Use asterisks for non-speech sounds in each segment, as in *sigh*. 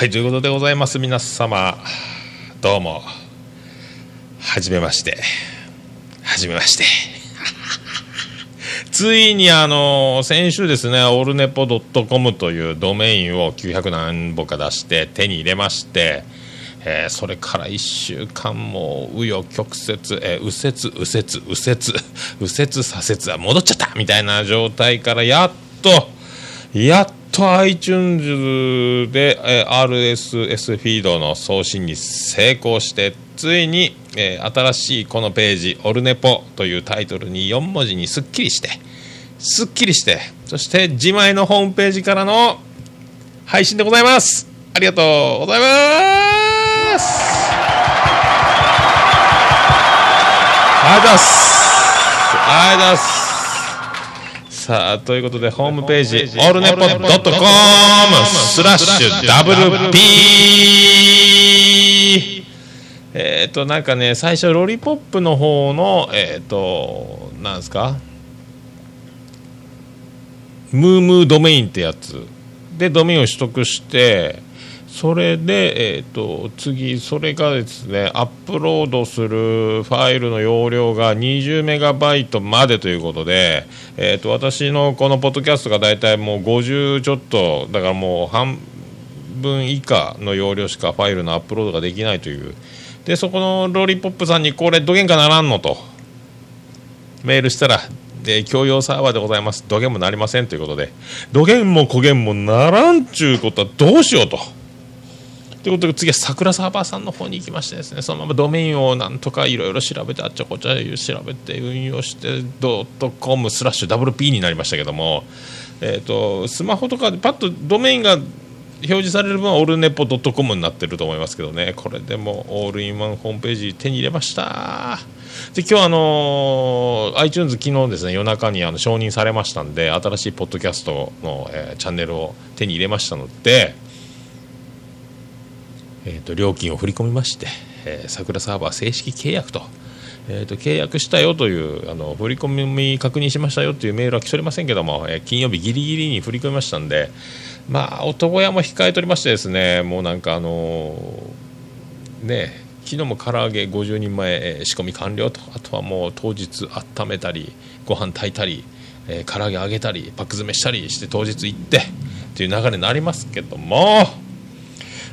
はいということでございます。皆様どうもはじめまして。はじめまして。*laughs* ついにあの先週ですねオルネポドットコムというドメインを900何本か出して手に入れましてえー、それから1週間も紆余曲折、えー、右折、右折、右折、*laughs* 右折、左折は戻っちゃったみたいな状態からやっと、やっと iTunes で、えー、RSS フィードの送信に成功して、ついに、えー、新しいこのページ、オルネポというタイトルに4文字にすっきりして、すっきりして、そして自前のホームページからの配信でございます。ありがとうございます。ありがとうございます。ありがとうございます。さあということでホームページオールネポドットコムスラッシュ WP えっ、ー、となんかね最初ロリポップの方のえっ、ー、となんですか？ムームードメインってやつ。でドメインを取得してそれで、えーと、次、それがですねアップロードするファイルの容量が20メガバイトまでということで、えーと、私のこのポッドキャストが大体もう50ちょっとだからもう半分以下の容量しかファイルのアップロードができないという。でそこのローリーポップさんにこれどげんかならんのと。メールしたらで共用サーバーでございます。どげんもなりませんということで。どげんもこげんもならんちゅうことはどうしようと。ということで次は桜サーバーさんの方に行きましてですね。そのままドメインをなんとかいろいろ調べてあっちゃこっちゃ調べて運用してドットコムスラッシュ WP になりましたけども、えーと、スマホとかでパッとドメインが表示される分はオールネポドットコムになってると思いますけどね。これでもオールインワンホームページ手に入れました。で今日あの iTunes 昨日ですね夜中にあの承認されましたんで新しいポッドキャストの、えー、チャンネルを手に入れましたのでえーと、料金を振り込みまして、えー、桜サーバー正式契約と,、えーと、契約したよというあの振り込み確認しましたよというメールは来ておりませんけども、えー、金曜日ギリギリに振り込みましたんでまあ男屋も控えておりましてですねもうなんかあのー、ね昨日も唐揚げ50人前、え、仕込み完了とあとはもう当日温めたりご飯炊いたり、えー、唐揚げ揚げたりパック詰めしたりして当日行ってという流れになりますけども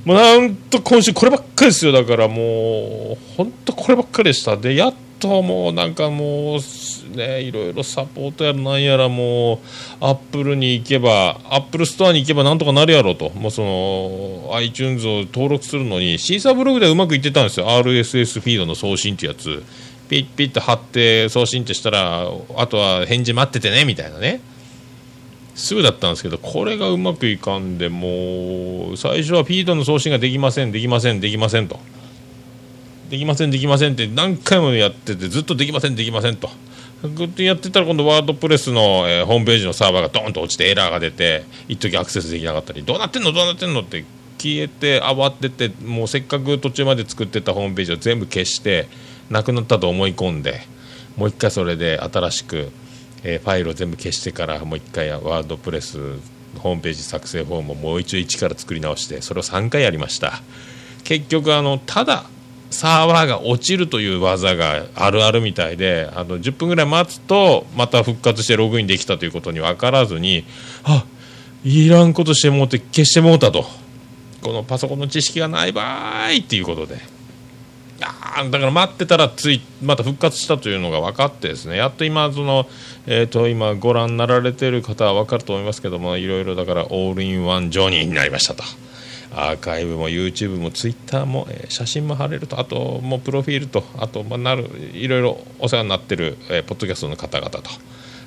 もうなんと今週こればっかりですよ。だからもう本当こればっかりでした。でやっともうなんかもうねいろいろサポートやらなんやらもうアップルに行けばアップルストアに行けばなんとかなるやろと。もうその iTunes を登録するのに Seesaa ブログではうまくいってたんですよ。RSS フィードの送信ってやつ。ピッピッと貼って送信ってしたらあとは返事待っててねみたいなね。すぐだったんですけどこれがうまくいかんでもう最初はフィードの送信ができませんできませんできませんと。できませんできませんって何回もやっててずっとできませんできませんと。グッとやってたら今度ワードプレスの、えー、ホームページのサーバーがドーンと落ちてエラーが出て一時アクセスできなかったりどうなってんの？どうなってんの？って消えて慌ててもうせっかく途中まで作ってたホームページを全部消してなくなったと思い込んでもう一回それで新しくえー、ファイルを全部消してからもう1回ワードプレスホームページ作成フォームをもう一度一から作り直してそれを3回やりました。結局あのただサーバーが落ちるという技があるあるみたいであの10分ぐらい待つとまた復活してログインできたということに分からずにあいらんことしてもうて消してもうたと。このパソコンの知識がない場合っていうことで。あだから待ってたらついまた復活したというのが分かってですね。やっと今その、えーと、今ご覧になられている方は分かると思いますけどもいろいろだからオールインワンジョニーになりましたと。アーカイブも YouTube も Twitter も、えー、写真も貼れると。あともうプロフィールとあと、まあ、なるいろいろお世話になってる、えー、ポッドキャストの方々と。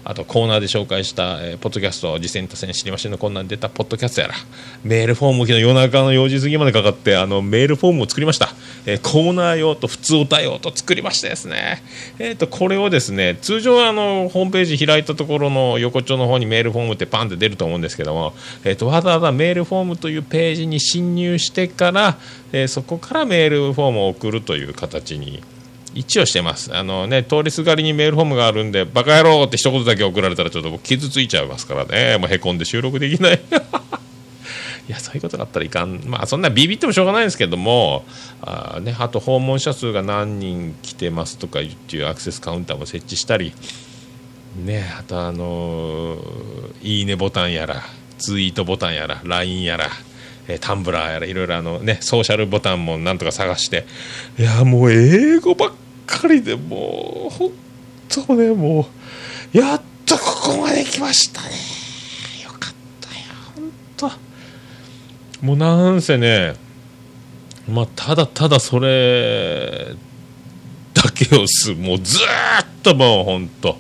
あとコーナーで紹介した、えー、ポッドキャスト実践多戦知りませんのこんなん出たポッドキャストやら。メールフォーム昨日夜中の4時過ぎまでかかってあのメールフォームを作りました、えー、コーナー用と普通歌用と作りましてですねえっ、ー、とこれをですね通常あのホームページ開いたところの横丁の方にメールフォームってパンって出ると思うんですけども、えーと、わざわざメールフォームというページに侵入してから、えそこからメールフォームを送るという形に一応してます。あのね、通りすがりにメールフォームがあるんで、バカ野郎って一言だけ送られたらちょっと傷ついちゃいますからね、もうへこんで収録できない。いやそういうことがあったらいかん。まあそんなビビってもしょうがないんですけどもあ,、ね、あと訪問者数が何人来てますとかっていうアクセスカウンターも設置したりねあとあの、いいねボタンやらツイートボタンやら LINE やらえタンブラーやらいろいろあのねソーシャルボタンもなんとか探していやもう英語ばっかりでもう本当ねもうやっとここまで来ましたね。よかったよ。本当もうなんせねまあただただそれだけをすもうずっともう本当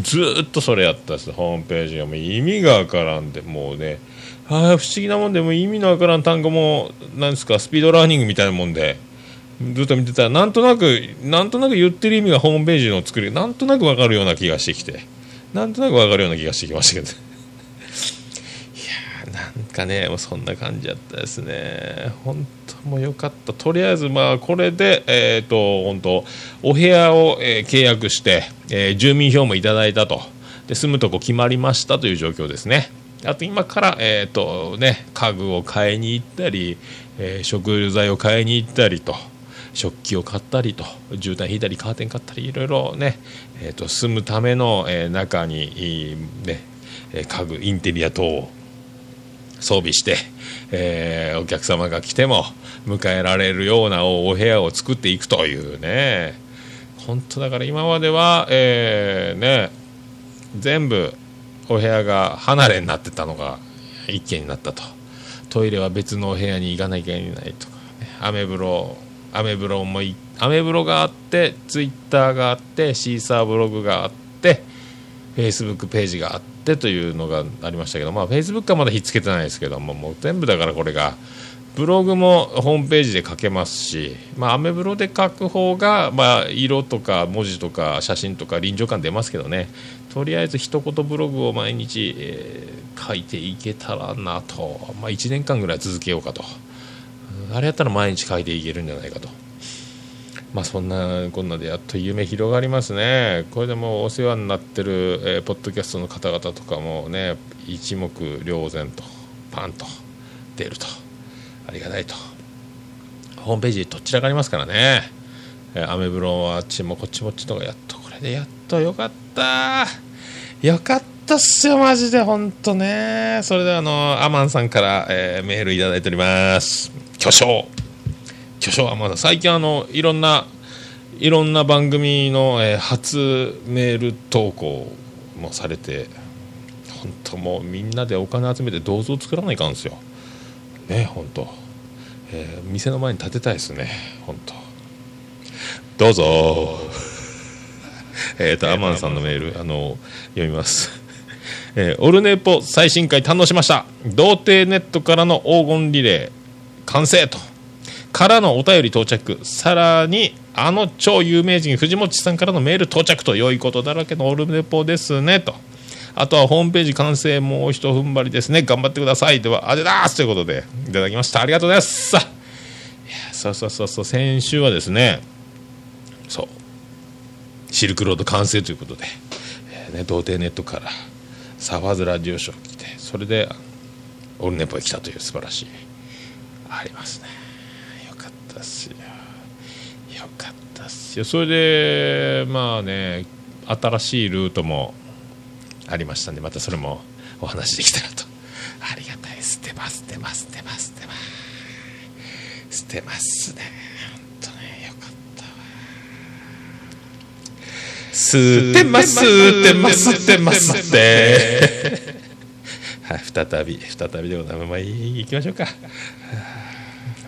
ずっとそれやったです。ホームページがもう意味がわからんで。もうねああ不思議なもんでも意味のわからん単語もなんですかスピードラーニングみたいなもんで。ずっと見てたらなんとなくなんとなく言ってる意味がホームページの作りなんとなくわかるような気がしてきて。なんとなくわかるような気がしてきましたけど。かねそんな感じだったですね。本当もうよかった。とりあえずまあこれでえっ、ー、と本当お部屋を、えー、契約して、えー、住民票もいただいたと。で住むとこ決まりましたという状況ですね。あと今から、えーとね、家具を買いに行ったり、えー、食材を買いに行ったりと食器を買ったりと絨毯引いたりカーテン買ったりいろいろね、えーと、住むための、えー、中に、ね、家具インテリア等を装備して、えー、お客様が来ても迎えられるようなお部屋を作っていくというね。本当だから今までは、えー、ね全部お部屋が離れになってたのが一軒になったと。トイレは別のお部屋に行かなきゃいけないとか、ね、アメブロアメブロもアメブロがあってツイッターがあってシーサーブログがあってフェイスブックページがあってというのがありましたけどまあフェイスブックはまだひっつけてないですけどももう全部だからこれがブログもホームページで書けますし、まあ、アメブロで書く方が、まあ、色とか文字とか写真とか臨場感出ますけどね。とりあえず一言ブログを毎日、えー、書いていけたらなと、まあ、1年間ぐらい続けようかと。あれやったら毎日書いていけるんじゃないかと。まあ、そんなこんなでやっと夢広がりますね、これでもうお世話になってる、えー、ポッドキャストの方々とかもね一目瞭然とパンと出ると。ありがたいと。ホームページどちらかありますからね、えー、アメブロはあっちもこっちもっちとかやっとこれでやっとよかった。よかったっすよマジで本当ね。それではあのアマンさんから、えー、メールいただいております。巨匠。巨匠アマンさん最近あのいろんないろんな番組の、えー、初メール投稿もされて本当もうみんなでお金集めて銅像作らないかんですよね本当、えー、店の前に建てたいですね本当どうぞえっとアマンさんのメールあの読みますえー、オルネポ最新回堪能しました童貞ネットからの黄金リレー完成とからのお便り到着。さらにあの超有名人藤本さんからのメール到着と良いことだらけのオルネポですね。と。あとはホームページ完成もうひと踏ん張りですね。頑張ってください。ではあれだーということでいただきました。ありがとうございます。さあそうそうそうそう。先週はですね。そう。シルクロード完成ということで、えーね、童貞ネットからサファーズラジオショー来てそれでオルネポへ来たという素晴らしいありますね。ったっすよよかったっすよ。それでまあね新しいルートもありましたんでまたそれもお話できたらと。*laughs* ありがたい。捨てます捨てます捨てます捨てます捨てますね。本当ねよかった。わ捨てます捨てます捨てますって。*laughs* はい再び再びでございます。まあいきましょうか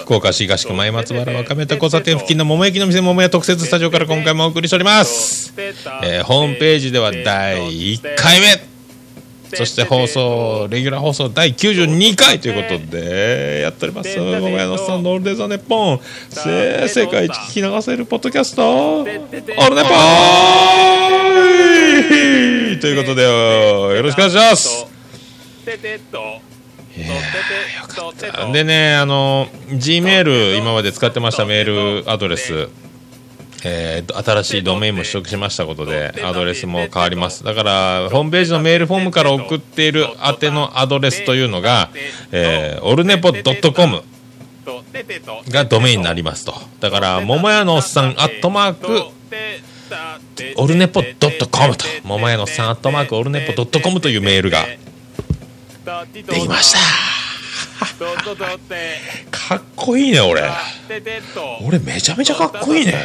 福岡市東区前松原若めた交差点付近の桃焼きの店桃屋特設スタジオから今回もお送りしております、えー、ホームページでは第1回目。そして放送レギュラー放送第92回ということでやっております。桃屋のおっさんのオールデザネッポンせ世界一聞き流せるポッドキャストオールネポーということでよろしくお願いしますでねあの G メール今まで使ってましたメールアドレス。えー、新しいドメインも取得しましたことでアドレスも変わります。だからホームページのメールフォームから送っている宛てのアドレスというのが、えー、オルネポドットコムがドメインになりますと。だから桃屋のおっさんアットマークオルネポドットコムと。桃屋のおっさんアットマークオルネポドットコムというメールができました。かっこいいね俺。俺めちゃめちゃかっこいいね。か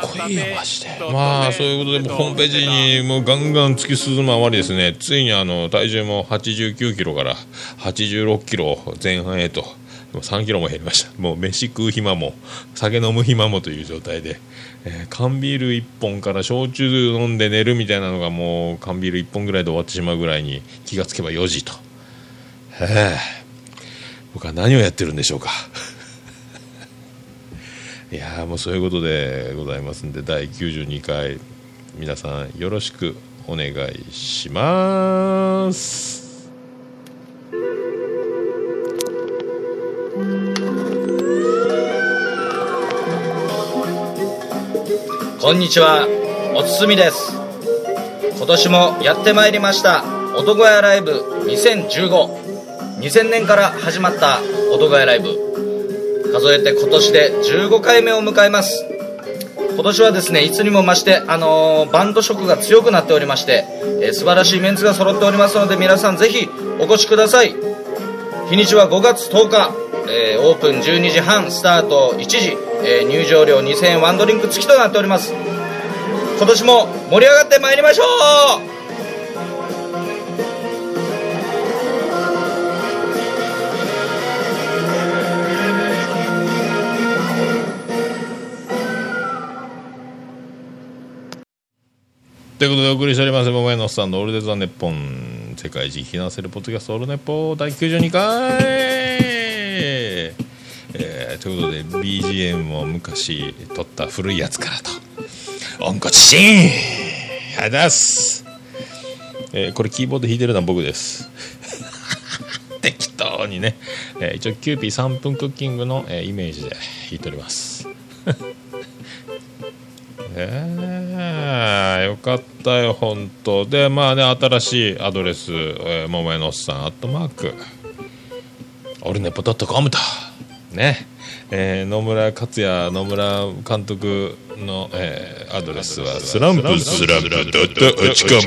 っこいいよマジで。まあそういうことでもホームページにもうガンガン突き進むあまりですね。ついにあの体重も8 9キロから8 6キロ前半へと。3キロも減りました。もう飯食う暇も酒飲む暇もという状態で、えー、缶ビール1本から焼酎飲んで寝るみたいなのがもう缶ビール1本ぐらいで終わってしまうぐらいに気がつけば4時と。へえ僕は何をやってるんでしょうか。*laughs* いやもうそういうことでございますんで第92回皆さんよろしくお願いします。こんにちは。おつすみです。今年もやってまいりました。男屋ライブ20152000年から始まった男屋ライブ。数えて今年で15回目を迎えます。今年はですねいつにも増して、あのー、バンド色が強くなっておりまして、えー、素晴らしいメンツが揃っておりますので皆さんぜひお越しください。日にちは5月10日、えー、オープン12時半スタート。1時。えー、入場料2000円ワンドリンク付きとなっております。今年も盛り上がってまいりましょう。ということでお送りしております桃屋のおっさんのオールデザネッポン。世界一避難せるポッドキャストオールネポ第92回。えー、ということで BGM も昔撮った古いやつからと「温故知新」あざす、えー、これキーボード弾いてるのは僕です。*laughs* 適当にね、えー、一応キューピー3分クッキングの、えー、イメージで弾いております。*laughs* えー、よかったよ本当。でまあね新しいアドレス、えー、桃屋のおっさんアットマーク。オルネポドットコムとね、えー、野村克也野村監督の、えー、アドレスはスランプスランプドット落ち込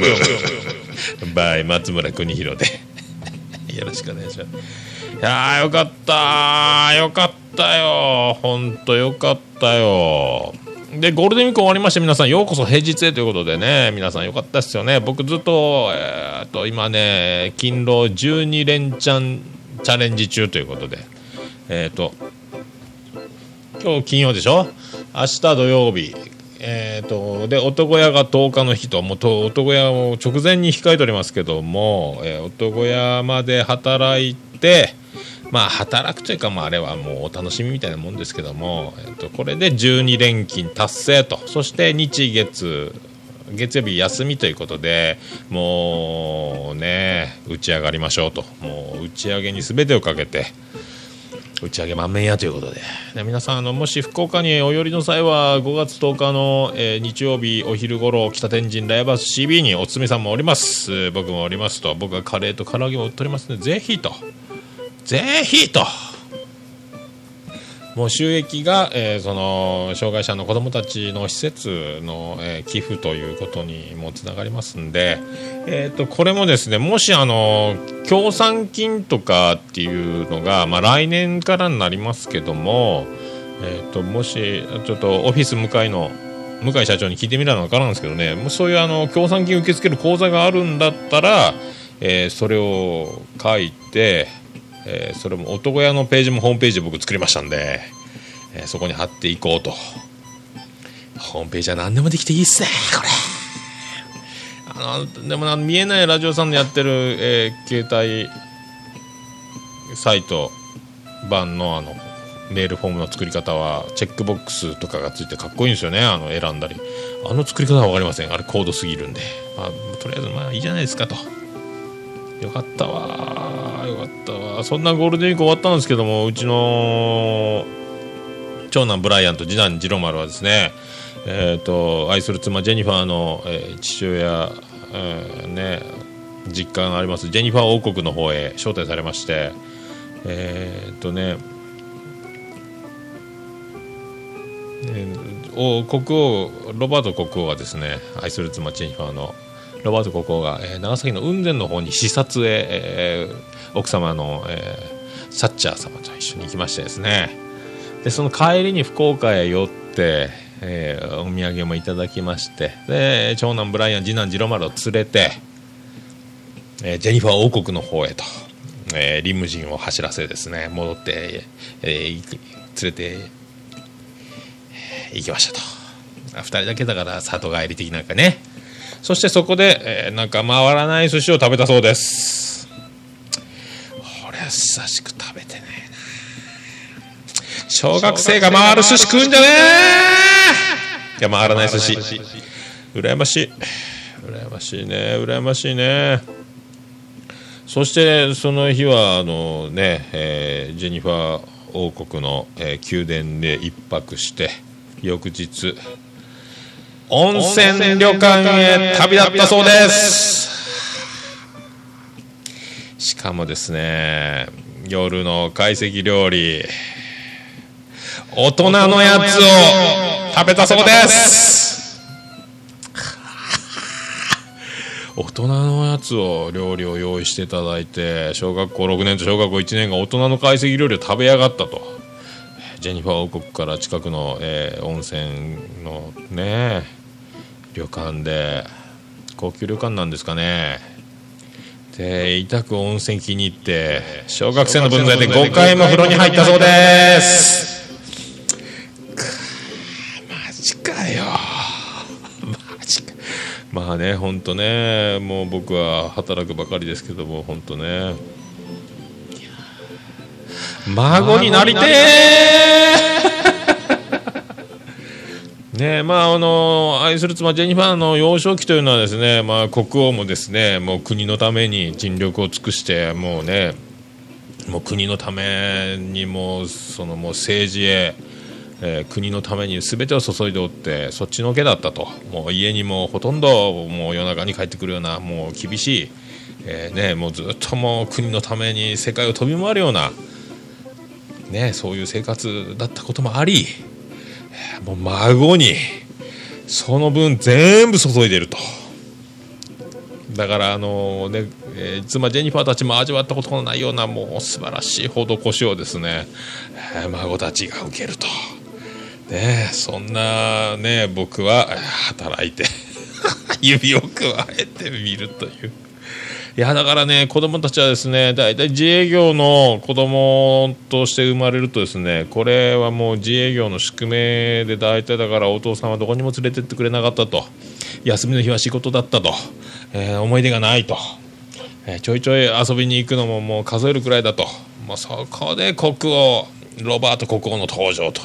むバイ松村邦弘で。*laughs* よろしくお願いします。いやよかったよかったよほんとよかったよでゴールデンウィーク終わりまして皆さんようこそ平日へということでね皆さんよかったですよね。僕ずっと,、えー、と今ね勤労12連チャンチャレンジ中ということで。えっ、と今日金曜でしょ？明日土曜日。えーと、で男屋が10日の日ともうと男屋を直前に控えておりますけども、えー、男屋まで働いてまあ働くというか、まあ、あれはもうお楽しみみたいなもんですけども、えーと、これで12連勤達成と。そして日月月曜日休みということでもうね打ち上がりましょうと。もう打ち上げに全てをかけて。打ち上げ満面やということで。で皆さんあのもし福岡にお寄りの際は5月10日の、えー、日曜日お昼頃北天神ライバース CB におつみさんもおります。僕もおりますと。僕はカレーと唐揚げも売っておりますのでぜひと。ぜひと。もう収益が、えー、その障害者の子どもたちの施設の、えー、寄付ということにもつながりますんで、えーと、これもですねもしあの協賛金とかっていうのが、まあ、来年からになりますけども、えーと、もしちょっとオフィス向かいの向井社長に聞いてみたの分からんですけどねもうそういうあの協賛金受け付ける口座があるんだったら、えー、それを書いてえー、それも男屋のページもホームページで僕作りましたんで、えー、そこに貼っていこうと。ホームページは何でもできていいっすねこれ。あのでもな見えないラジオさんのやってる、えー携帯サイト版のあのメールフォームの作り方はチェックボックスとかがついてかっこいいんですよねあの選んだり。あの作り方は分かりません。あれ高度すぎるんで、まあ、とりあえずまあいいじゃないですかと。よかったわ。よかったわ。そんなゴールデンウィーク終わったんですけどもうちの長男ブライアンと次男次郎丸はですねえー、と愛する妻ジェニファーの、えー父親、えーね、実家があります。ジェニファー王国の方へ招待されましてえっ、とねえーお国王ロバート国王がですね愛する妻ジェニファーのロバート国王が、えー長崎の雲仙の方に視察へ、えー奥様の、えーサッチャー様と一緒に行きましてですね。でその帰りに福岡へ寄って、えーお土産もいただきましてで長男ブライアン次男次郎丸を連れて、えージェニファー王国の方へと、えーリムジンを走らせですね戻って、えー連れて行きましたと。2人だけだから里帰り的なんかね。そしてそこで、えーなんか回らない寿司を食べたそうです。俺は久しく食べてねえな。小学生が回る寿司食うんじゃねえ。いや回らない寿司。羨ましい。羨ましいね。羨ましいね。そしてその日はあのね、えージェニファー王国の、えー宮殿で一泊して翌日温泉旅館へ旅立ったそうです。*laughs* しかもですね夜の懐石料理大人のやつを食べたそうです。*laughs* 大人のやつを料理を用意していただいて小学校6年と小学校1年が大人の懐石料理を食べやがったと。ジェニファー王国から近くの、えー温泉のね旅館で。高級旅館なんですかね。で痛く温泉気に入って小学生の分際で5回も風呂に入ったそうです。くマジかよ。マジか。まあね本当ねもう僕は働くばかりですけども本当ね。孫になりてーねまああの愛する妻ジェニファーの幼少期というのはですね、まあ、国王もですねもう国のために尽力を尽くしてもうねもう国のためにもそのもう政治へ、えー国のために全てを注いでおってそっちのけだったと。もう家にもほとんどもう夜中に帰ってくるようなもう厳しい、えーね、もうずっともう国のために世界を飛び回るような、ね、そういう生活だったこともありもう孫にその分全部注いでると。だからあのね、えー妻ジェニファーたちも味わったことのないようなもう素晴らしい施しをですね、えー孫たちが受けると、ね、そんなね僕は働いて *laughs* 指をくわえてみるという。いやだからね子供たちはですね大体自営業の子供として生まれるとですねこれはもう自営業の宿命で大体だからお父さんはどこにも連れてってくれなかったと。休みの日は仕事だったと、えー思い出がないと、えーちょいちょい遊びに行くのももう数えるくらいだと、まあ、そこで国王ロバート国王の登場と。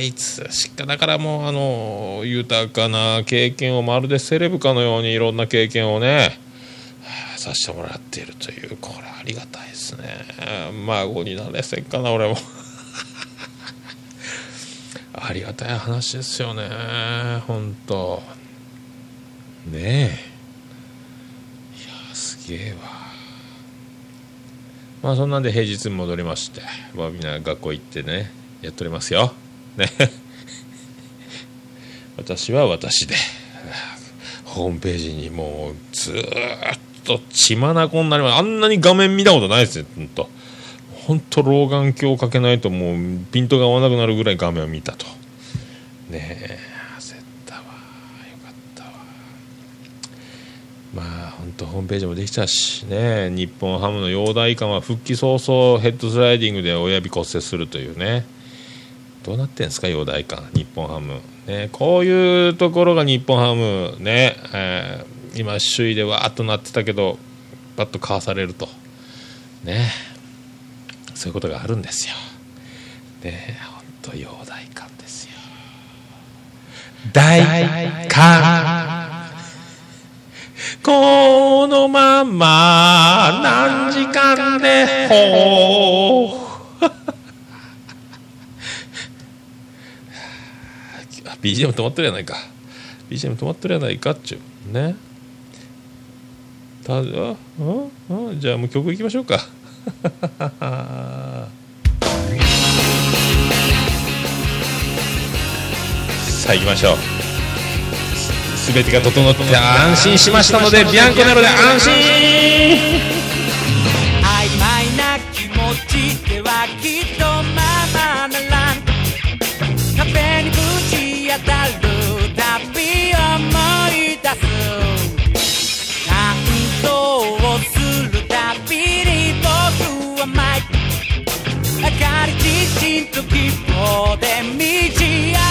いつしかだからもうあの豊かな経験をまるでセレブかのようにいろんな経験をねさせてもらっているというこれありがたいですね。孫になれせんかな俺も。*laughs* ありがたい話ですよね本当。ねえ。いやすげえわ。まあそんなんで平日に戻りまして、まあ、みんな学校行ってねやっておりますよ。ね。*laughs* 私は私でホームページにもうずーっと血まなこになります。あんなに画面見たことないですよ本当本当老眼鏡をかけないともうピントが合わなくなるぐらい画面を見たと。ねえ焦ったわ。よかったわ。まあ本当ホームページもできたしね日本ハムの陽大館は復帰早々ヘッドスライディングで親指骨折するというね。どうなってんですか、陽大館、日本ハム、ね、こういうところが日本ハム、ねえー、今、首位でわーっとなってたけど、バッとかわされると、ね、そういうことがあるんですよ。ね、本当、陽大館ですよ。大館このまま何時間でほう。*laughs* BGM 止まってるやないか。BGM 止まってるやないかっちゅう。ね。ただうんうんじゃあもう曲いきましょうか。*laughs* さあ行きましょう。すべてが整って安心しましたのでビアンコネロで安心。曖昧な気持ちではきっとままならん。壁にぶち当たるり自信と希望で満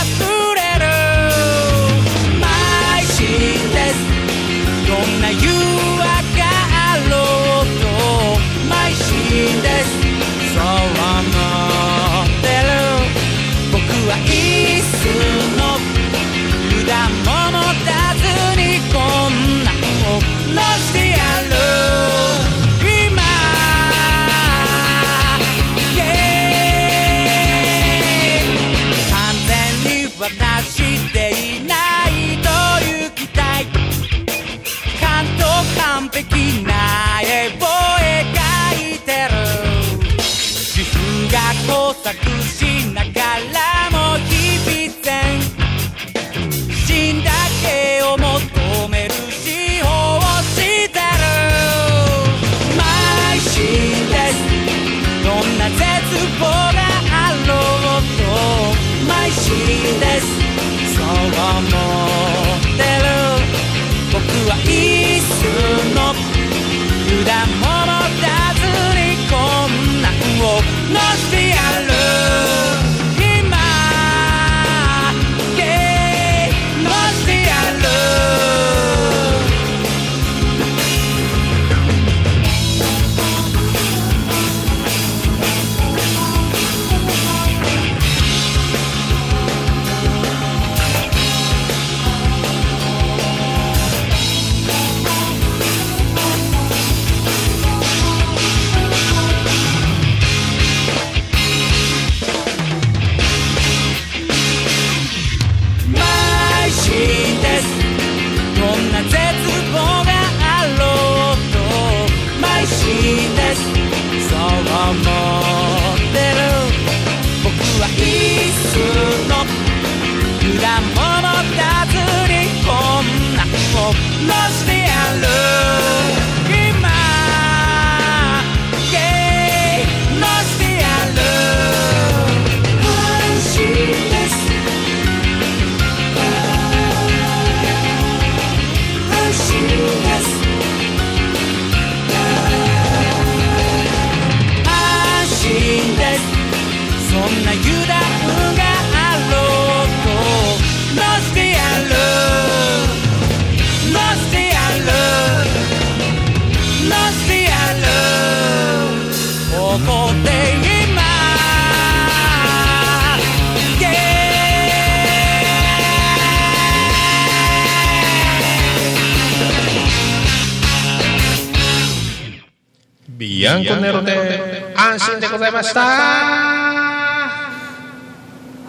ました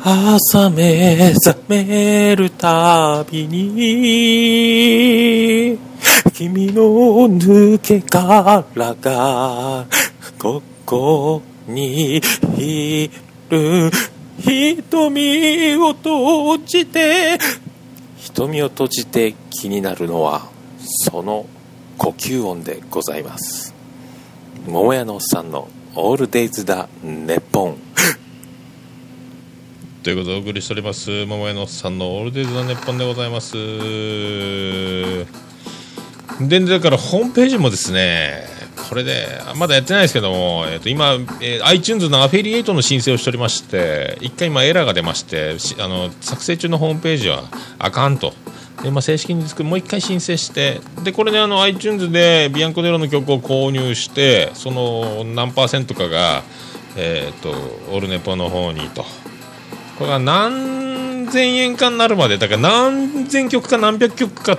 朝目覚めるた。びに君の抜け殻がここにいる。瞳を閉じて瞳を閉じて気になるのはその呼吸音でございます。桃屋のおっさんの「オールデイズ・だネッポン」ということでお送りしております。桃屋のさんのオールデイズの熱本でございます。でだからホームページもですねこれでまだやってないですけども、えー、と今、えー iTunes のアフィリエイトの申請をしておりまして一回今エラーが出ましてあの作成中のホームページはあかんと。でまあ、正式に作る。もう一回申請して。でこれであの iTunes でビアンコネロの曲を購入してその何パーセントかが、えー、とオルネポの方にと。これが何千円かになるまで。だから何千曲か何百曲か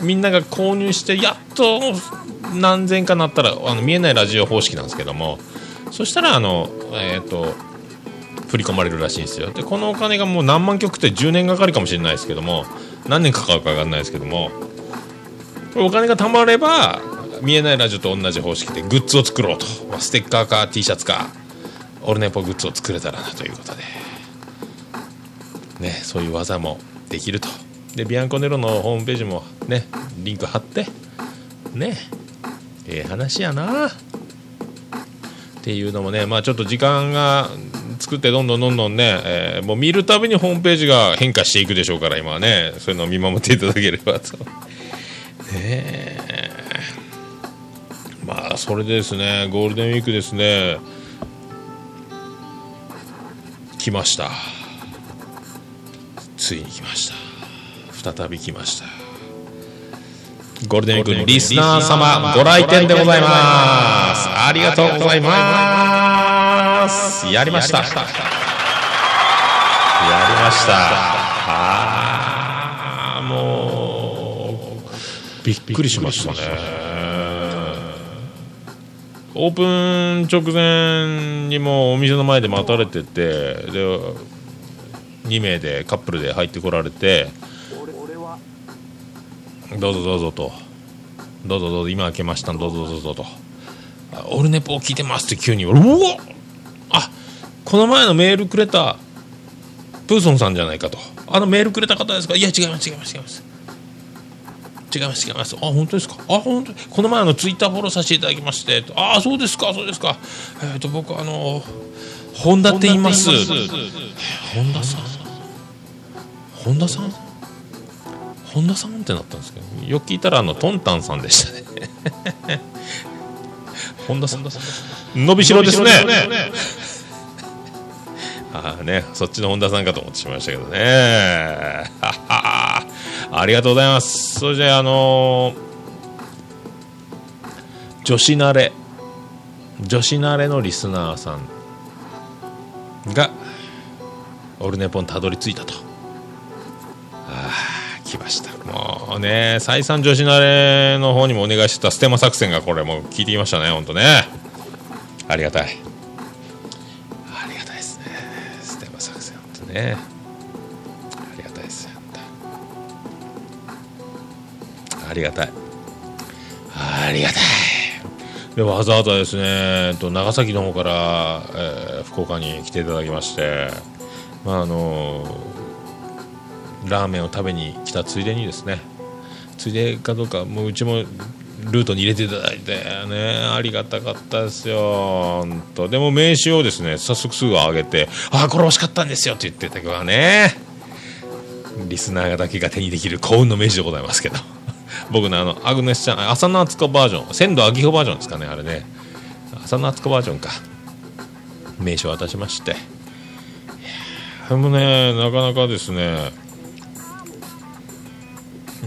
みんなが購入してやっと何千かなったらあの見えないラジオ方式なんですけども。そしたらあのえっ、と振り込まれるらしいんですよ。でこのお金がもう何万曲って10年がかりかもしれないですけども。何年かかるか分かんないですけどもこれお金が貯まれば見えないラジオと同じ方式でグッズを作ろうと、まあ、ステッカーか T シャツかオルネポグッズを作れたらなということで。ねそういう技もできると。でビアンコネロのホームページもねリンク貼って。ねええ話やな。っていうのもねまあちょっと時間が作ってどんどんどんどんね、えーもう見るたびにホームページが変化していくでしょうから今はね。そういうのを見守っていただければと。ねえ。まあそれでですね。ゴールデンウィークですね。来ました。ついに来ました。再び来ました。ゴールデンウィークのリスナー様ご来店でございます。ありがとうございます。やりました。やりました。あーもうびっくりしましたね。オープン直前にもうお店の前で待たれててで2名でカップルで入ってこられてどうぞどうぞと。どうぞどうぞ今開けました。どうぞどうぞと。あオルネポを聞いてますって急に俺うわあこの前のメールくれたプーソンさんじゃないかと。あのメールくれた方ですか？いや違います違います違います。違います違います。あ本当ですか？あ本当この前あのツイッターフォローさせていただきましてあそうですかそうですか。えっ、と僕あの本田って言います。本田さん？本田さん？本田さんってなったんですけどよく聞いたらあのトンタンさんでしたね。*laughs* 本田さん。伸びしろですねねそっちの本田さんかと思ってしまいましたけどね。*laughs* ありがとうございます。それでああのー女子慣れ。女子慣れのリスナーさんがオルネポにたどり着いたと。ああ来ました。もうね再三女子慣れの方にもお願いしてたステマ作戦がこれもう聞いてきましたね本当ね。ありがたい。ね。ありがたいですありがたい。ありがたい。でわざわざですね、えっと、長崎の方から、えー福岡に来ていただきまして、まああのラーメンを食べに来たついでにですねついでかどうかもううちもルートに入れていただいてねありがたかったですよ本当でも名刺をですね早速すぐ上げて「ああこれ欲しかったんですよ」って言ってたけどね。リスナーだけが手にできる幸運の名刺でございますけど。*laughs* 僕のあのアグネスちゃん浅野敦子バージョン仙道明穂バージョンですかねあれね。浅野敦子バージョンか。名刺を渡しまして。いやーでもねなかなかですね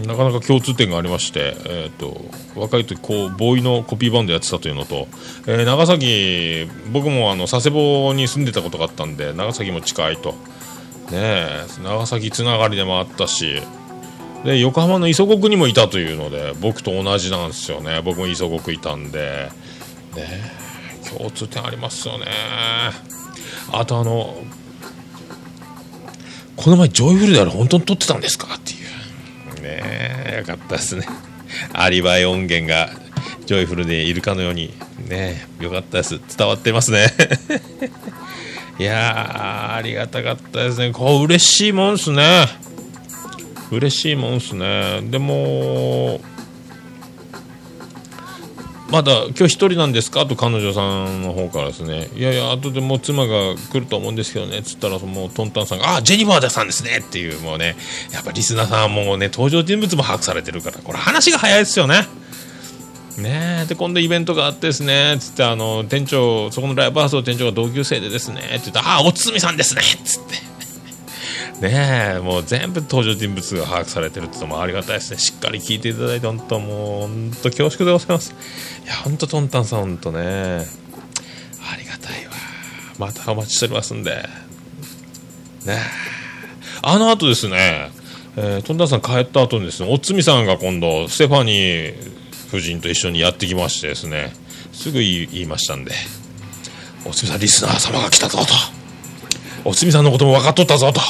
なかなか共通点がありまして、えー、と若い時こうボーイのコピーバンドやってたというのと、えー長崎僕もあの佐世保に住んでたことがあったんで長崎も近いと。ね長崎つながりでもあったしで横浜の磯子区にもいたというので僕と同じなんですよね。僕も磯子区いたんで。ね共通点ありますよね。あとあのこの前ジョイフルであれ本当に撮ってたんですかっていう。ね。よかったですね。アリバイ音源がジョイフルでいるかのようにね。よかったです。伝わってますね。*laughs* いやーありがたかったですね。こう嬉しいもんですね。嬉しいもんですね。でもまだ今日一人なんですか？と彼女さんの方からですね。いやいや後でもう妻が来ると思うんですけどね。つったらもうトンタンさんが「あジェニファーさんですね」っていうもうねやっぱリスナーさんはもうね登場人物も把握されてるからこれ話が早いですよね。ねえで今度イベントがあってですねつってあの店長そこのライブハウスの店長が同級生でですねって言ってああおつみさんですねつって。ねえもう全部登場人物が把握されてるってのもありがたいですね。しっかり聞いていただいて本当もう本当恐縮でございます。いや本当トンタンさん本当ねありがたいわ。またお待ちしておりますんで。ねえ。あの後ですね、えー、トンタンさん帰った後にですねおつみさんが今度ステファニー夫人と一緒にやってきましてですねすぐ言い言いましたんでおつみさんリスナー様が来たぞと。おつみさんのことも分かっとったぞと。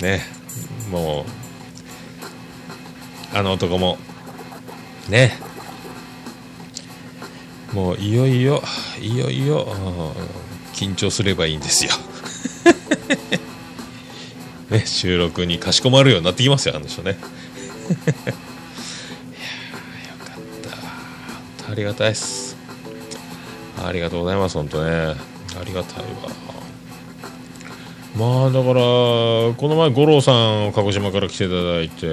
ね。もうあの男もね。もういよいよいよいよ緊張すればいいんですよ。*laughs* ね収録にかしこまるようになってきますよあの人ね。*laughs* いやよかった。本当ありがたいです。ありがとうございます本当ね。ありがたいわ。まあだからこの前五郎さん鹿児島から来ていただいて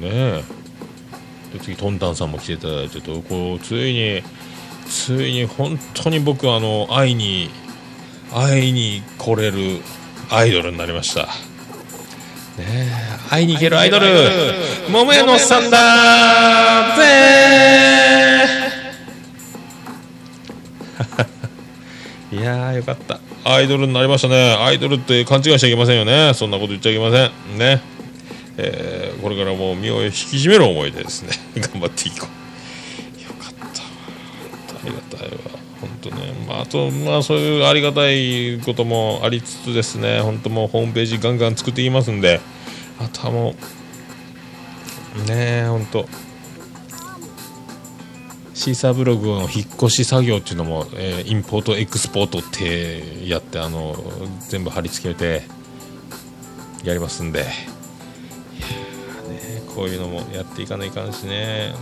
ねえ。で次トンタンさんも来ていただいてとこうついについに本当に僕あの会いに会いに来れるアイドルになりました。ねえ会いに行けるアイドル。桃屋のさんだ。ぜ *laughs* いやーよかったアイドルになりましたね。アイドルって勘違いしちゃいけませんよね。そんなこと言っちゃいけません。ね。えーこれからもう身を引き締める思いでですね *laughs* 頑張っていこう。よかったわ。ありがたいわ。本当ね、まあ、あとまあそういうありがたいこともありつつですね。本当もうホームページガンガン作っていきますんで。あとはもうねえ本当シーサーブログの引っ越し作業っていうのも、えーインポートエクスポートってやってあの全部貼り付けてやりますんで。ねこういうのもやっていかないかんしね。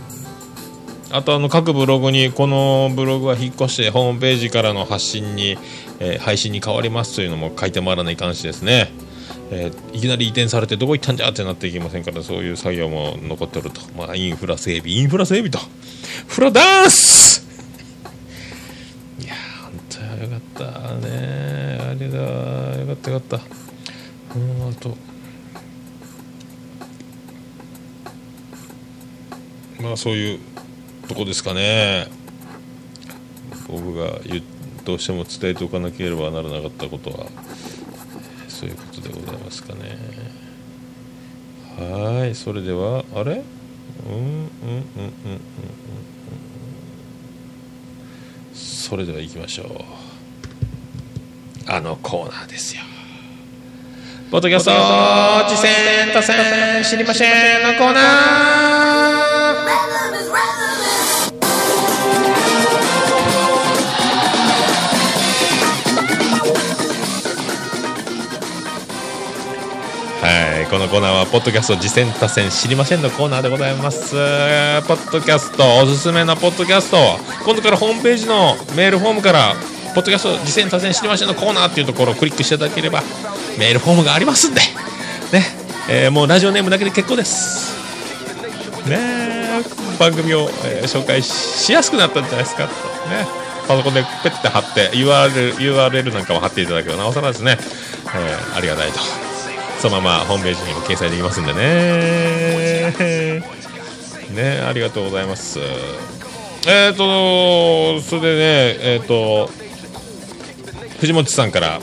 あとあの各ブログにこのブログは引っ越してホームページからの発信に、えー配信に変わりますというのも書いてもらわないかんしですね、えーいきなり移転されてどこ行ったんじゃってなっていきませんからそういう作業も残っておると、まあ、インフラ整備。インフラ整備と。フラダンス。いやー本当よかったね。あれだよかったよかった。うんあとまあそういうとこですかね。僕が言どうしても伝えておかなければならなかったことは。そういうことでございますかね。はいそれではあれ？うんうんうんうんうんうん。それでは行きましょう。あのコーナーですよ。ポッドキャスト知線多線知りませんのコーナー。このコーナーは、ポッドキャスト次戦多戦知りませんのコーナーでございます。ポッドキャスト、おすすめのポッドキャスト、今度からホームページのメールフォームから、ポッドキャスト次戦多戦知りませんのコーナーっていうところをクリックしていただければ、メールフォームがありますんで、ね、えーもうラジオネームだけで結構です。ね。え番組を、えー紹介ししやすくなったんじゃないですかと。ね。パソコンでペッて貼って URL, URL なんかも貼っていただければなおさらですね、えーありがたいと。そのままホームページにも掲載できますんでね。ねありがとうございます。えっ、とそれでねえっ、と藤本さんから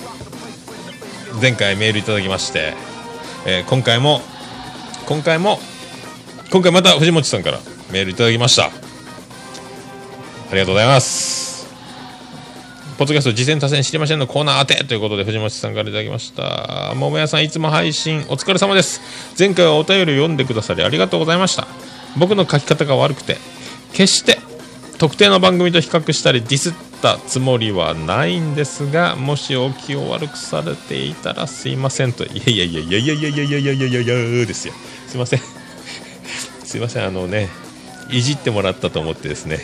前回メールいただきまして、えー今回も今回も今回また藤本さんからメールいただきました。ありがとうございます。ポッドキャスト次戦多戦知りませんのコーナー当てということで藤本さんからいただきました。桃屋さんいつも配信お疲れ様です。前回はお便りを読んでくださりありがとうございました。僕の書き方が悪くて決して特定の番組と比較したりディスったつもりはないんですがもしお気を悪くされていたらすいませんといやいやいやいやいやいやいやいやいやいやいやいやですよすいませんすいませんあのねいじってもらったと思ってですね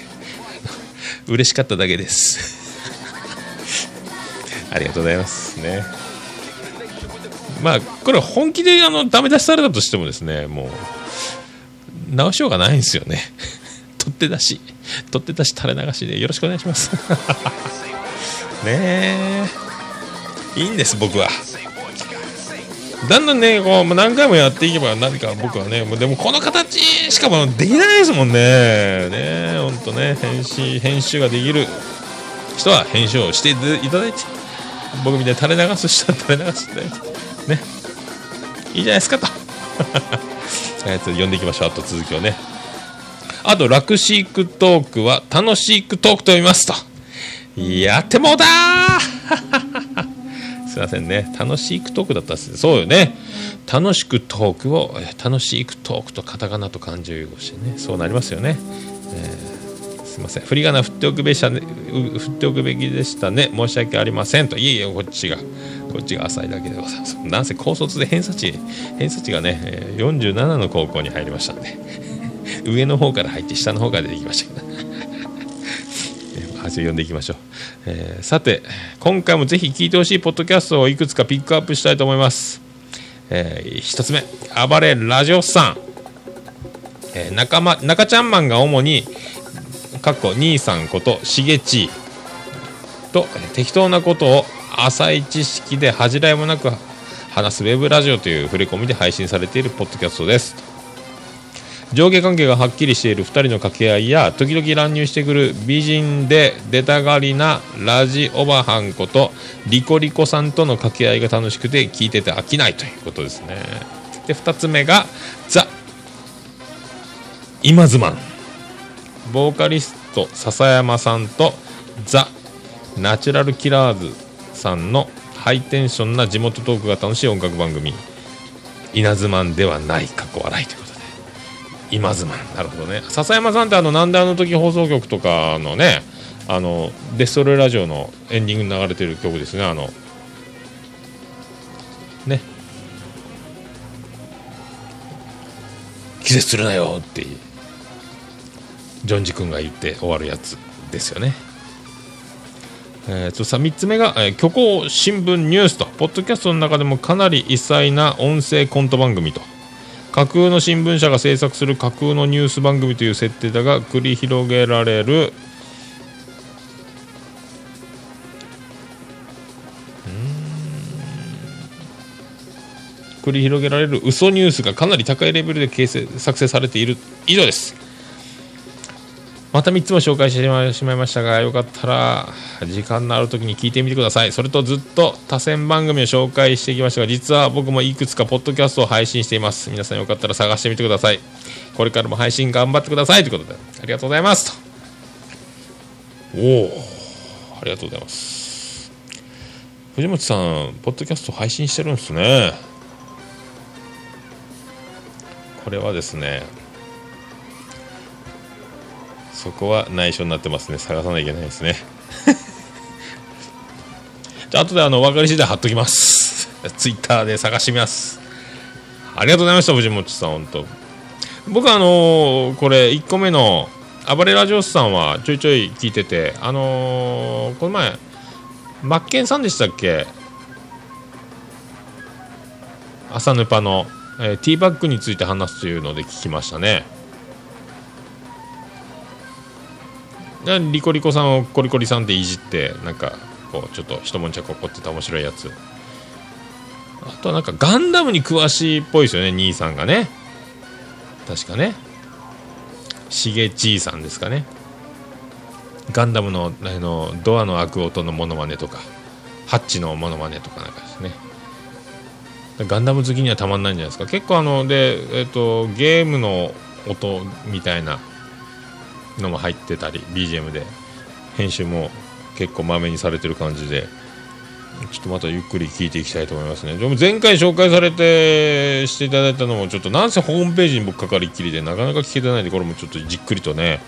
嬉しかっただけですありがとうございますね。まあこれ本気であのダメ出しされたとしてもですねもう直しようがないんですよね。*laughs* 取って出し取って出し垂れ流しでよろしくお願いします。*laughs* ねえ。いいんです僕は。だんだんねこう何回もやっていけば何か僕はねもうでもこの形しかもできないですもんね。ね本当ね編集編集ができる人は編集をしていただいて。僕みたいに垂れ流す人は垂れ流していただいてね。いいじゃないですかと。*laughs* えっと読んでいきましょう。あと続きをね。あとラクシークトークは楽しいクトークと読みますと。やってもうたー。*laughs* すいませんね。楽しいクトークだったんですそうよね。楽しくトークをえ楽しいクトークとカタカナと漢字を融合してね。そうなりますよね、えーすいません。振り仮名振っておくべした、ね、振っておくべきでしたね。申し訳ありませんと。いえいえこっちがこっちが浅いだけでございます。なんせ高卒で偏差値偏差値がね、47の高校に入りましたんで。*laughs* 上の方から入って下の方から出てきましたけど。*laughs* えー話を読んでいきましょう、えーさて今回もぜひ聞いてほしいポッドキャストをいくつかピックアップしたいと思います、えー一つ目暴れラジオさん、えー中間中ちゃんマンが主にかっこ兄さんことしげちと適当なことを浅い知識で恥じらいもなく話すウェブラジオという触れ込みで配信されているポッドキャストです。上下関係がはっきりしている2人の掛け合いや時々乱入してくる美人で出たがりなラジオバハンことリコリコさんとの掛け合いが楽しくて聞いてて飽きないということですね。で2つ目がザ・イマズマンボーカリスト笹山さんとザ・ナチュラルキラーズさんのハイテンションな地元トークが楽しい音楽番組稲妻ではない過去笑いということで今妻なるほどね。笹山さんってあのなんであの時放送局とかのねあのデストロイラジオのエンディングに流れてる曲ですね。あのね気絶するなよっていう。ジョンジ君が言って終わるやつですよね。えーとさ3つ目が、えー虚構新聞ニュースと。ポッドキャストの中でもかなり異彩な音声コント番組と。架空の新聞社が制作する架空のニュース番組という設定だが繰り広げられる繰り広げられる嘘ニュースがかなり高いレベルで形成作成されている。以上です。また3つも紹介してしまいましたがよかったら時間のある時に聞いてみてください。それとずっと多選番組を紹介してきましたが実は僕もいくつかポッドキャストを配信しています。皆さんよかったら探してみてください。これからも配信頑張ってくださいということでありがとうございますと。おおありがとうございます。藤本さんポッドキャスト配信してるんですね。これはですねそこは内緒になってますね。探さなきゃいけないですね。*laughs* じゃあ後であの分かり次第貼っときます。*laughs* ツイッターで探してみます。ありがとうございました藤本さん本当。僕あのーこれ1個目の暴れラジオスさんはちょいちょい聞いててあのーこの前マッケンさんでしたっけ？朝ヌパの、えーティーバッグについて話すというので聞きましたね。リコリコさんをコリコリさんでいじってなんかこうちょっと一悶着起こってた面白いやつ。あとはなんかガンダムに詳しいっぽいですよね兄さんがね。確かね。しげちいさんですかね。ガンダムのあのドアの開く音のモノマネとかハッチのモノマネとかなんかですね。ガンダム好きにはたまんないんじゃないですか。結構あので、えっとゲームの音みたいなのも入ってたり BGM で編集も結構まめにされてる感じでちょっとまたゆっくり聞いていきたいと思いますね。でも前回紹介されてしていただいたのもちょっとなんせホームページに僕かかりっきりでなかなか聞けてないんでこれもちょっとじっくりとね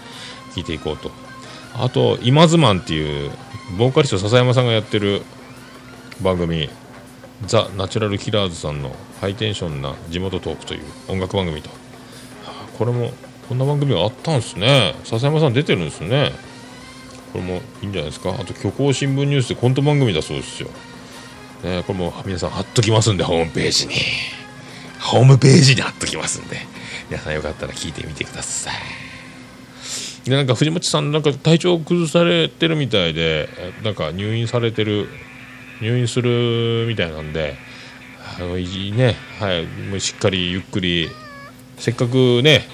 聞いていこうと。あと「今ズマン」っていうボーカリスト笹山さんがやってる番組ザ・ナチュラルキラーズさんのハイテンションな地元トークという音楽番組と。これもこんな番組があったんですね。笹山さん出てるんですね。これもいいんじゃないですか。あと虚構新聞ニュースでコント番組だそうですよ、ね、これも皆さん貼っときますんでホームページに。ホームページに貼っときますんで。皆さんよかったら聞いてみてください。でなんか藤本さんなんか体調崩されてるみたいでなんか入院されてる入院するみたいなんであのいいね。はい。もうしっかりゆっくり。せっかくね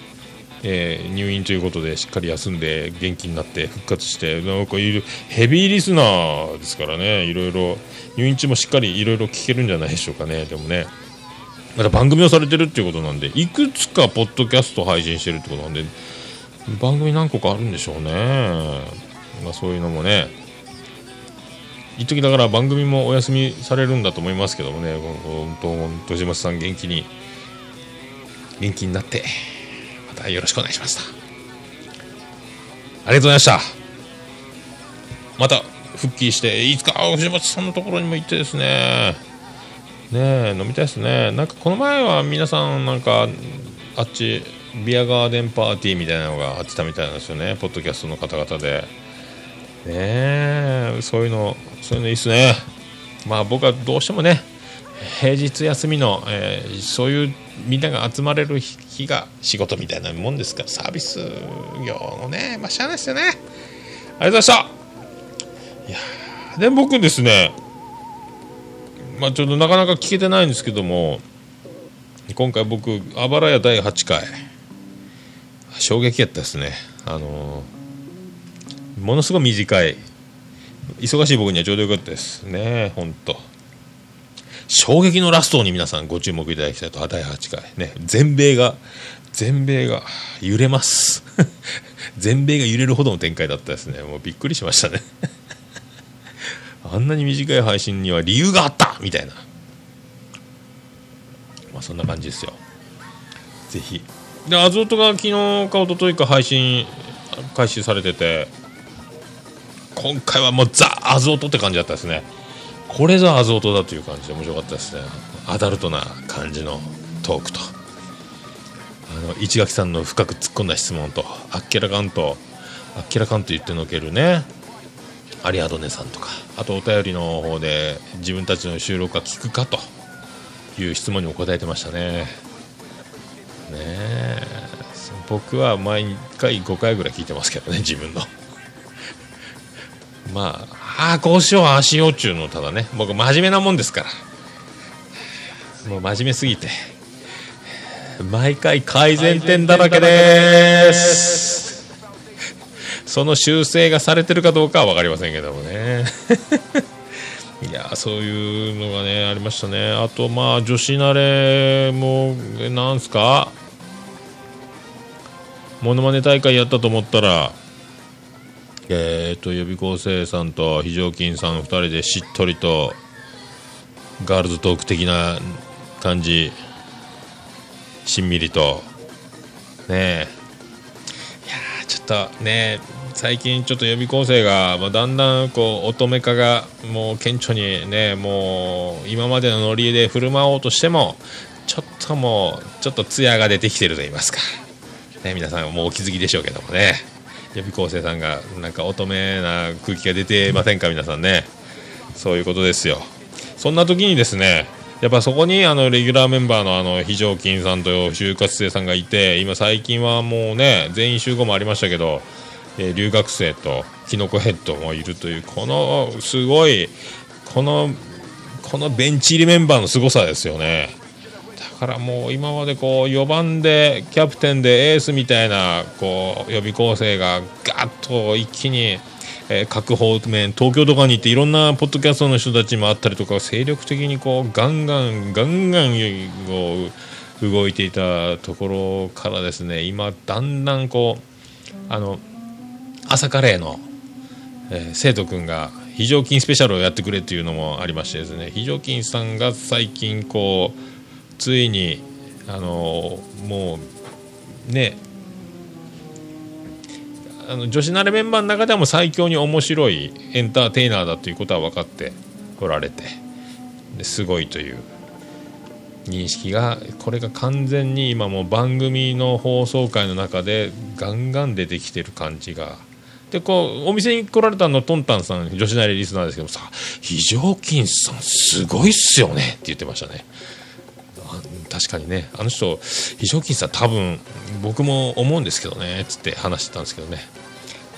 えー入院ということでしっかり休んで元気になって復活してなんかいるヘビーリスナーですからねいろいろ入院中もしっかりいろいろ聞けるんじゃないでしょうかね。でもねまた番組をされてるっていうことなんでいくつかポッドキャスト配信してるってことなんで番組何個かあるんでしょうね。まあそういうのもね一時だから番組もお休みされるんだと思いますけどもね本当本当藤本さん元気に元気になって。たよろしくお願いしますありがとうございました。また復帰していつか藤本さんのところにも行ってですね。ねえ飲みたいですね。なんかこの前は皆さんなんかあっちビアガーデンパーティーみたいなのがあってたみたいなんですよね。ポッドキャストの方々で。ねえそういうのそういうのいいっすね。まあ僕はどうしてもね平日休みの、えーそういうみんなが集まれる日が仕事みたいなもんですからサービス業のねまあしゃあないですよね。ありがとうございました。いやで僕ですねまあちょっとなかなか聞けてないんですけども今回僕あばらや第8回衝撃やったですね。あのーものすごい短い。忙しい僕にはちょうどよかったですね本当衝撃のラストに皆さんご注目いただきたいと第8回。ね。全米が全米が揺れます。*laughs* 全米が揺れるほどの展開だったですね。もうびっくりしましたね。*laughs* あんなに短い配信には理由があったみたいな。まあそんな感じですよ。ぜひ。でアゾートが昨日か一昨日か配信開始されてて今回はもうザ・アゾートって感じだったですね。これぞアゾートだという感じで面白かったですね。アダルトな感じのトークと。あの市垣さんの深く突っ込んだ質問とあっけらかんとあっけらかんと言ってのけるね。アリアドネさんとか。あとお便りの方で自分たちの収録は聞くかという質問にも答えてましたね。ね僕は毎回5回ぐらい聞いてますけどね自分の。まあああこうしようああしようっちゅうのただね僕真面目なもんですから。もう真面目すぎて。毎回改善点だらけです。その修正がされてるかどうかは分かりませんけどもね。*laughs* いやそういうのがねありましたね。あとまあ女子慣れもえなんすか？モノマネ大会やったと思ったらえー、と予備校生さんと非常勤さん2人でしっとりとガールズトーク的な感じしんみりと。ねえ。いやちょっとね最近ちょっと予備校生が、まあ、だんだんこう乙女化がもう顕著にねもう今までのノリで振る舞おうとしてもちょっともうちょっと艶が出てきてると言いますか、ね、皆さんもうお気づきでしょうけどもね。予備校生さんがなんか乙女な空気が出てませんか皆さんね。そういうことですよ。そんな時にですねやっぱそこにあのレギュラーメンバーのあの非常勤さんと就活生さんがいて今最近はもうね全員集合もありましたけど、えー留学生とキノコヘッドもいるというこのすごいこのこのベンチ入りメンバーの凄さですよね。からもう今までこう4番でキャプテンでエースみたいなこう予備校生がガッと一気に、えー各方面東京とかに行っていろんなポッドキャストの人たちもあったりとか精力的にこうガンガンガンガンこう動いていたところからですね今だんだんこうあの朝カレーの、えー生徒君が非常勤スペシャルをやってくれっていうのもありましてですね非常勤さんが最近こうついにあのもうねあの女子慣れメンバーの中でも最強に面白いエンターテイナーだということは分かっておられてですごいという認識がこれが完全に今もう番組の放送回の中でガンガン出てきてる感じがでこうお店に来られたのトンタンさん女子慣れリスナーですけどさ非常勤さんすごいっすよねって言ってましたね。確かにね。あの人非常勤さん多分僕も思うんですけどねつって話してたんですけどね。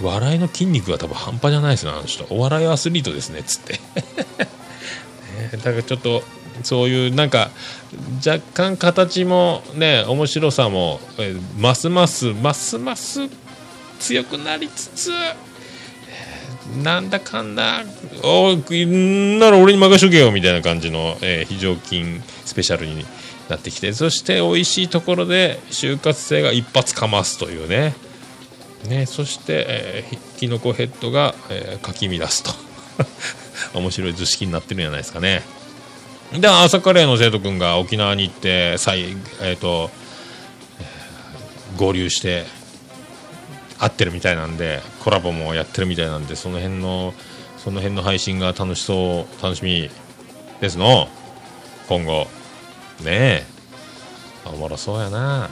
笑いの筋肉が多分半端じゃないですねあの人。お笑いアスリートですねつって、*laughs* ね、だからちょっとそういうなんか若干形もね面白さも、えますますますます強くなりつつなんだかんだおんなら俺に任しとけよみたいな感じの、えー非常勤スペシャルになってきてそして美味しいところで就活生が一発かますというね。ねそして、えーひきのこヘッドが、えーかき乱すと。*laughs* 面白い図式になってるんじゃないですかね。で朝カレーの生徒君が沖縄に行って再えっ、と、えー合流して会ってるみたいなんでコラボもやってるみたいなんでその辺のその辺の配信が楽しそう楽しみですの。今後。ねえ。おもろそうやな。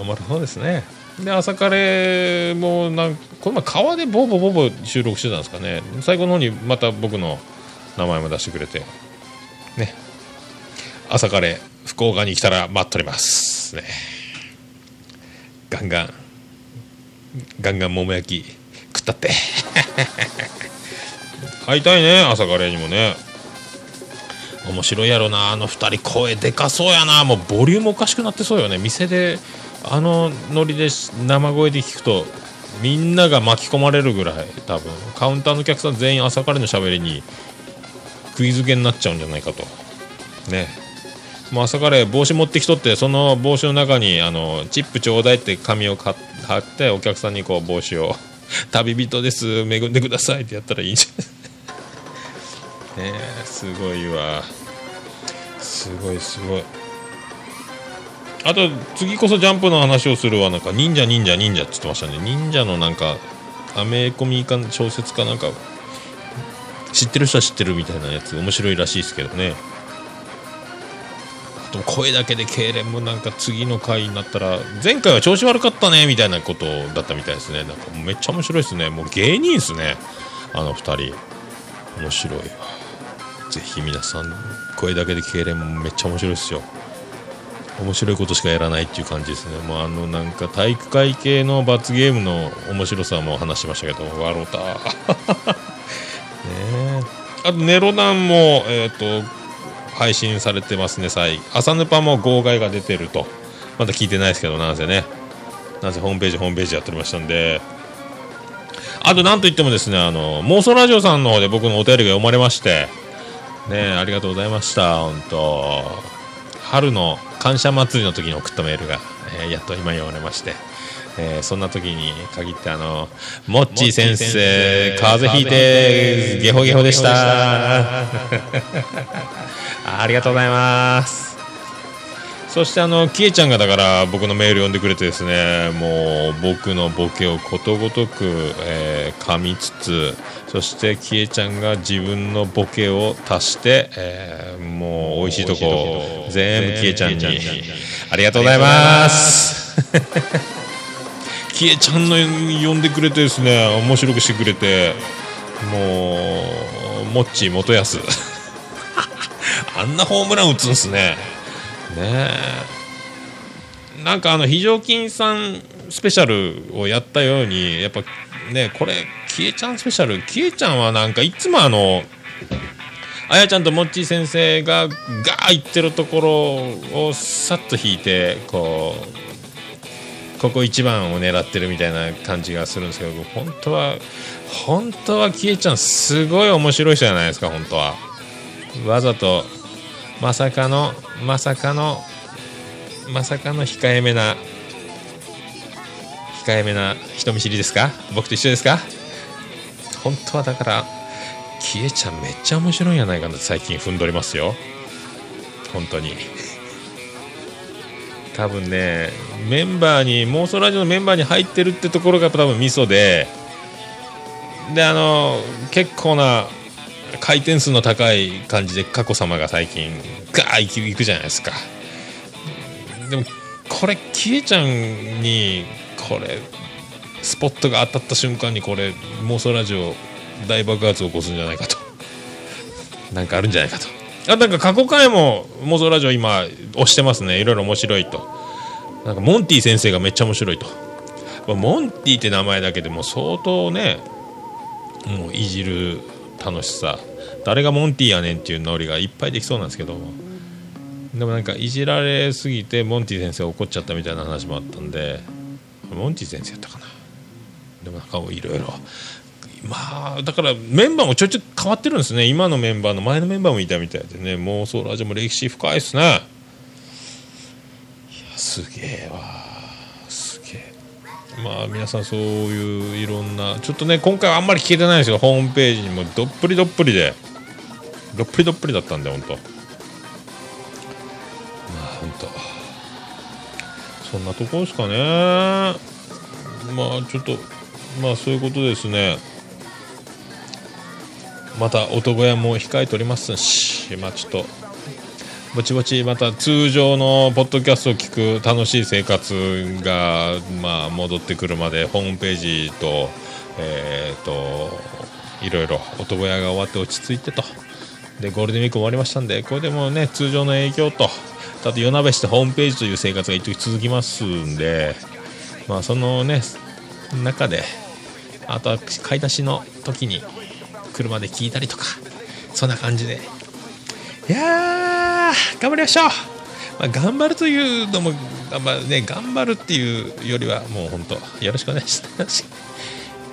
おもろそうですね。で朝カレーもなんこの前川でボボボボ収録してたんですかね。最後の方にまた僕の名前も出してくれて。ね。朝カレー福岡に来たら待っておりますね。ガンガン。ガンガン桃焼き食ったって。*laughs* 会いたいね朝カレーにもね面白いやろなあの2人。声でかそうやな。もうボリュームおかしくなってそうよね。店であのノリで生声で聞くとみんなが巻き込まれるぐらい多分。カウンターのお客さん全員朝カレーのしゃべりに食い付けになっちゃうんじゃないかと。ね。もう朝カレー帽子持ってきとってその帽子の中にあのチップちょうだいって紙を貼ってお客さんにこう帽子を「旅人です。恵んでください」ってやったらいいんじゃない？ね。すごいわ。すごいすごい。あと次こそジャンプの話をするわ。なんか忍者忍者忍者って言ってましたね。忍者のなんかアメコミか小説かなんか。知ってる人は知ってるみたいなやつ。面白いらしいですけどね。あと声だけで痙攣もなんか次の回になったら前回は調子悪かったねみたいなことだったみたいですね。なんかめっちゃ面白いですね。もう芸人ですね。あの2人。面白い。わぜひ皆さん声だけで痙攣もめっちゃ面白いですよ。面白いことしかやらないっていう感じですね。もうあのなんか体育会系の罰ゲームの面白さも話しましたけど笑うた。*laughs* ねあとネロダンもえっ、と配信されてますね最朝ヌパも号外が出てると。まだ聞いてないですけどなんせね。なぜホームページホームページやっておりましたんで。あとなんといってもですねあの妄想ラジオさんの方で僕のお便りが読まれまして。ねありがとうございました。本当。春の感謝祭りの時に送ったメールが、えーやっと今読まれまして、えーそんな時に限ってあのモッチー先生風邪ひいてゲホゲホでした。あ *laughs* ありがとうございますそしてあのキエちゃんがだから僕のメール読んでくれてですねもう僕のボケをことごとく、えー噛みつつそしてキエちゃんが自分のボケを足して、えーもう美味しいとこ全部キエちゃんに。ありがとうございます。*laughs* キエちゃんの呼んでくれてですね面白くしてくれてもうモッチー元康あんなホームラン打つんすねね。えなんかあの非常勤さんスペシャルをやったようにやっぱねこれキエちゃんスペシャル。キエちゃんはなんかいつもあのあやちゃんとモッチー先生がガー言ってるところをさっと引いてこうここ一番を狙ってるみたいな感じがするんですけど本当は本当はキエちゃんすごい面白い人じゃないですか本当は。わざとまさかのまさかのまさかの控えめな控えめな人見知りですか？僕と一緒ですか？本当はだからキエちゃんめっちゃ面白いんじゃないかなって最近踏んどりますよ。本当に。多分ねメンバーに妄想ラジオのメンバーに入ってるってところが多分ミソで。であの結構な回転数の高い感じで佳子様が最近ガーッ行くじゃないですか。でもこれキエちゃんにこれスポットが当たった瞬間にこれ妄想ラジオ大爆発を起こすんじゃないかと。なんかあるんじゃないかと。あなんか過去回も妄想ラジオ今押してますね。いろいろ面白いと。なんかモンティ先生がめっちゃ面白いと。モンティって名前だけでも相当ねもういじる楽しさ。誰がモンティやねんっていうノリがいっぱいできそうなんですけど。でもなんかいじられすぎてモンティ先生怒っちゃったみたいな話もあったんで。モンティ先生やったかな。でもなんかいろいろ。まあだからメンバーもちょいちょい変わってるんですね。今のメンバーの前のメンバーもいたみたいでね。妄想ラジオも歴史深いですね。いやすげえわ。すげえまあ皆さんそういういろんなちょっとね今回はあんまり聞けてないんですよホームページにもどっぷりどっぷりでどっぷりどっぷりだったんで本当まあ本当そんなとこですかね。まあちょっとまあそういうことですね。また音小屋も控えておりますしまあちょっとぼちぼちまた通常のポッドキャストを聞く楽しい生活がまあ戻ってくるまでホームページとえっ、といろいろ音小屋が終わって落ち着いてと。でゴールデンウィーク終わりましたんでこれでもね通常の営業とあと夜なべしてホームページという生活が一時続きますんでまあそのね中であとは買い出しの時に車で聞いたりとかそんな感じでいやー頑張りましょう、まあ、頑張るというのも、まあね、頑張るっていうよりはもう本当よろしくお願いします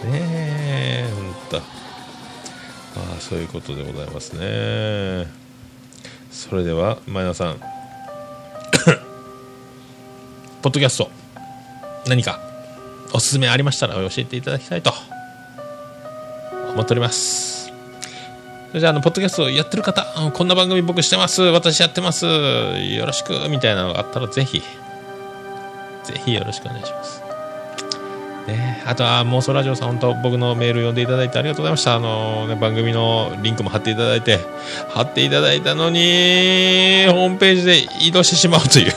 ね。え本当。ああそういうことでございますね。それでは前田さん。*coughs* ポッドキャスト何かおすすめありましたら教えていただきたいと思っております。じゃああのポッドキャストやってる方こんな番組僕してます。私やってます。よろしく。みたいなのがあったらぜひ。ぜひよろしくお願いします。ね、あとは妄想ラジオさん本当僕のメール読んでいただいてありがとうございました。あの、ね、番組のリンクも貼っていただいて貼っていただいたのにホームページで移動してしまうという。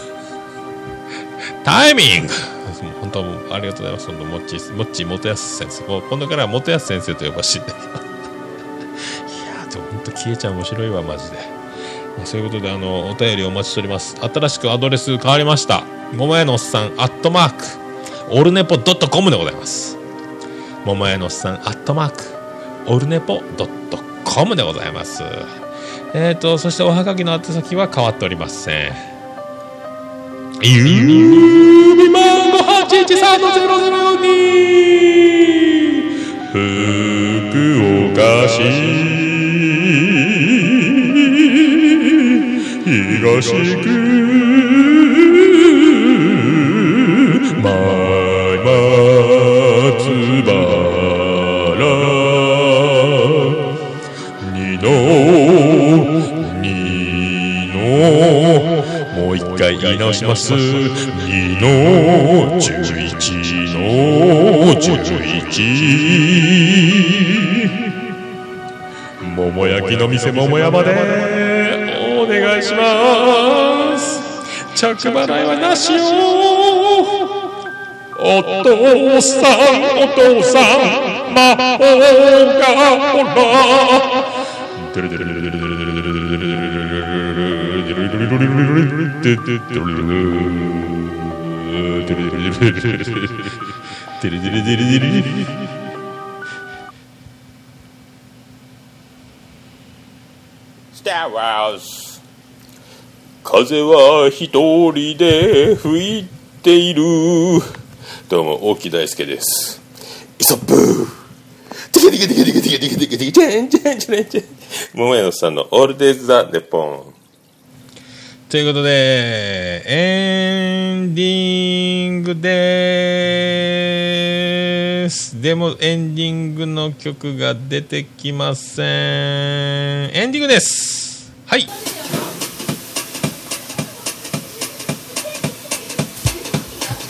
タイミング。本当ありがとうございます。本当もっちもっち元康先生。もう今度からは元康先生と呼ばせていただきます。いやーでも本当消えちゃ面白いわマジで。そういうことであのお便りお待ちしております。新しくアドレス変わりました。桃屋のおっさんアットマーク。オルネポドットコムでございます。桃屋のおっさんアットマーク。オルネポドットコムでございます。えーとそしておはがきの宛先は変わっておりません。郵便番号813-002福岡市。東区前松原二の二のもう一回言い直します。二の十一の十一桃焼きの店桃山で。お願いします着払いはなしよお父さんお父さん魔法がほらドゥルドゥルドゥルドゥルドゥルドゥル Star Wars. 風は一人で吹いている。どうも大木大輔です。イソップテケテケテケテケテケテケテケン「・」ということでエンディングですでもエンディングの曲が出てきませんエンディングですはい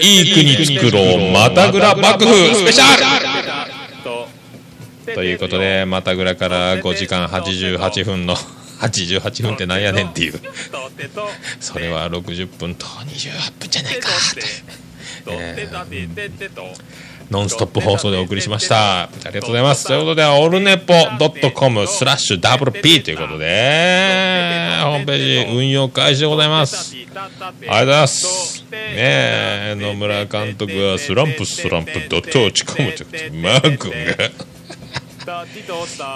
いい国作ろうまたぐら幕府スペシャル。ということでまたぐらから5時間88分の88分ってなんやねんっていう。それは60分と28分じゃないかとえノンストップ放送でお送りしました。ありがとうございます。ということで、オルネポ .com スラッシュ WP ということで、ホームページ運用開始でございます。ありがとうございます。ねえ、野村監督はスランプスランプドット落ち込むということで、マー君が。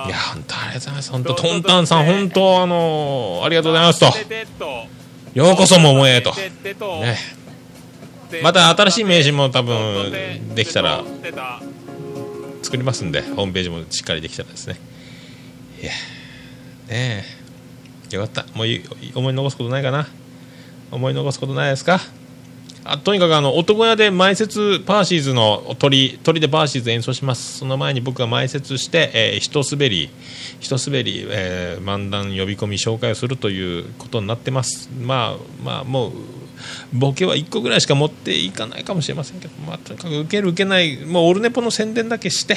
いや、本当ありがとうございます。本当、トンタンさん、本当、あのありがとうございますと。ようこそ桃へと。ね。また新しい名刺も多分できたら作りますんでホームページもしっかりできたらですね。いやねえ。よかった。もうい思い残すことないかな。思い残すことないですか？あとにかくあの男屋で前説パーシーズの鳥鳥でパーシーズ演奏します。その前に僕が前説して、えー、一滑り一滑り、えー、漫談呼び込み紹介をするということになってます。まあまあもうボケは1個ぐらいしか持っていかないかもしれませんけど、まあ、とにかく受ける受けないもうオルネポの宣伝だけして、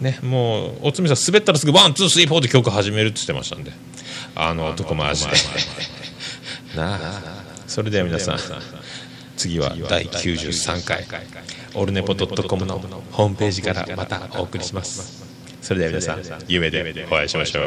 ね、もうおつみさん滑ったらすぐ one two three four で曲始めるって言ってましたんで。あの男マジで。*laughs* なあ。それでは皆さん次は第93回オルネポ .com のホームページからまたお送りします。それでは皆さん夢でお会いしましょう